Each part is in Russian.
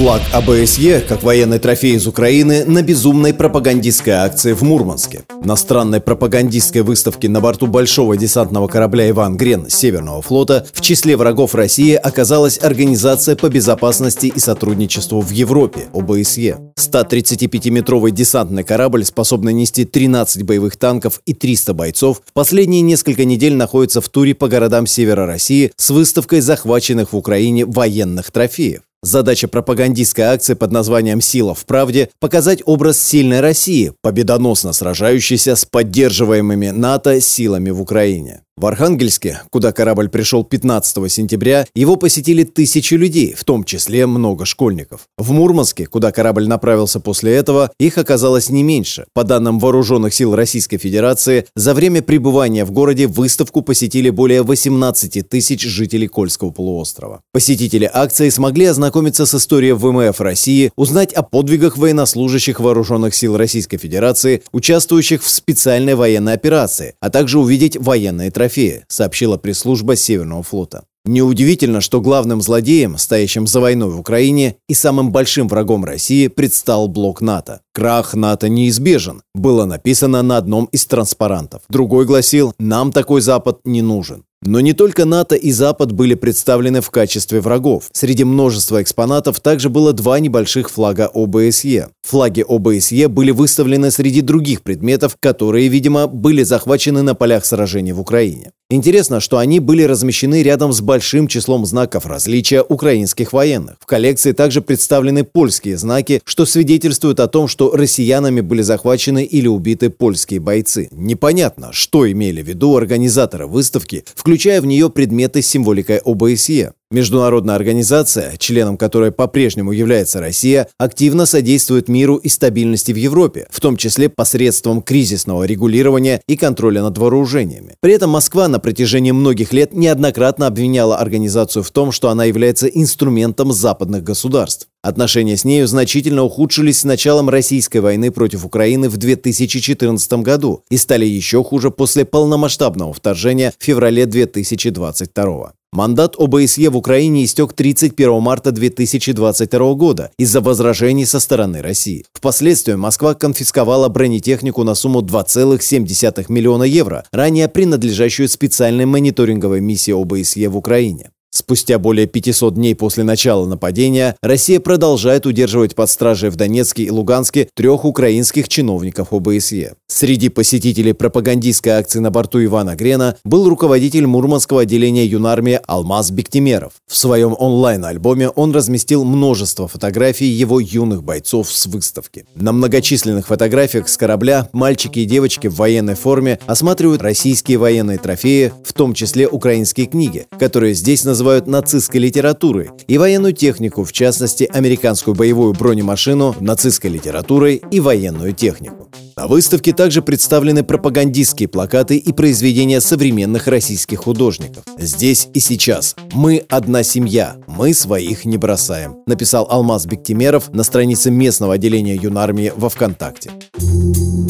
Флаг АБСЕ, как военный трофей из Украины, на безумной пропагандистской акции в Мурманске. На странной пропагандистской выставке на борту большого десантного корабля «Иван Грен» Северного флота в числе врагов России оказалась Организация по безопасности и сотрудничеству в Европе – ОБСЕ. 135-метровый десантный корабль, способный нести 13 боевых танков и 300 бойцов, последние несколько недель находится в туре по городам севера России с выставкой захваченных в Украине военных трофеев. Задача пропагандистской акции под названием «Сила в правде» – показать образ сильной России, победоносно сражающейся с поддерживаемыми НАТО силами в Украине. В Архангельске, куда корабль пришел 15 сентября, его посетили тысячи людей, в том числе много школьников. В Мурманске, куда корабль направился после этого, их оказалось не меньше. По данным Вооруженных сил Российской Федерации, за время пребывания в городе выставку посетили более 18 тысяч жителей Кольского полуострова. Посетители акции смогли ознакомиться с историей ВМФ России, узнать о подвигах военнослужащих Вооруженных сил Российской Федерации, участвующих в специальной военной операции, а также увидеть военные трофеи трофеи, сообщила пресс-служба Северного флота. Неудивительно, что главным злодеем, стоящим за войной в Украине и самым большим врагом России, предстал блок НАТО. «Крах НАТО неизбежен», было написано на одном из транспарантов. Другой гласил «Нам такой Запад не нужен». Но не только НАТО и Запад были представлены в качестве врагов. Среди множества экспонатов также было два небольших флага ОБСЕ. Флаги ОБСЕ были выставлены среди других предметов, которые, видимо, были захвачены на полях сражений в Украине. Интересно, что они были размещены рядом с большим числом знаков различия украинских военных. В коллекции также представлены польские знаки, что свидетельствует о том, что россиянами были захвачены или убиты польские бойцы. Непонятно, что имели в виду организаторы выставки, включая в нее предметы с символикой ОБСЕ. Международная организация, членом которой по-прежнему является Россия, активно содействует миру и стабильности в Европе, в том числе посредством кризисного регулирования и контроля над вооружениями. При этом Москва на протяжении многих лет неоднократно обвиняла организацию в том, что она является инструментом западных государств. Отношения с нею значительно ухудшились с началом российской войны против Украины в 2014 году и стали еще хуже после полномасштабного вторжения в феврале 2022. Мандат ОБСЕ в Украине истек 31 марта 2022 года из-за возражений со стороны России. Впоследствии Москва конфисковала бронетехнику на сумму 2,7 миллиона евро, ранее принадлежащую специальной мониторинговой миссии ОБСЕ в Украине. Спустя более 500 дней после начала нападения Россия продолжает удерживать под стражей в Донецке и Луганске трех украинских чиновников ОБСЕ. Среди посетителей пропагандистской акции на борту Ивана Грена был руководитель Мурманского отделения юнармии Алмаз Бектимеров. В своем онлайн-альбоме он разместил множество фотографий его юных бойцов с выставки. На многочисленных фотографиях с корабля мальчики и девочки в военной форме осматривают российские военные трофеи, в том числе украинские книги, которые здесь называются называют нацистской литературой, и военную технику, в частности, американскую боевую бронемашину, нацистской литературой и военную технику. На выставке также представлены пропагандистские плакаты и произведения современных российских художников. «Здесь и сейчас. Мы одна семья. Мы своих не бросаем», написал Алмаз Бектимеров на странице местного отделения юнармии во ВКонтакте.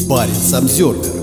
Парень Самсервер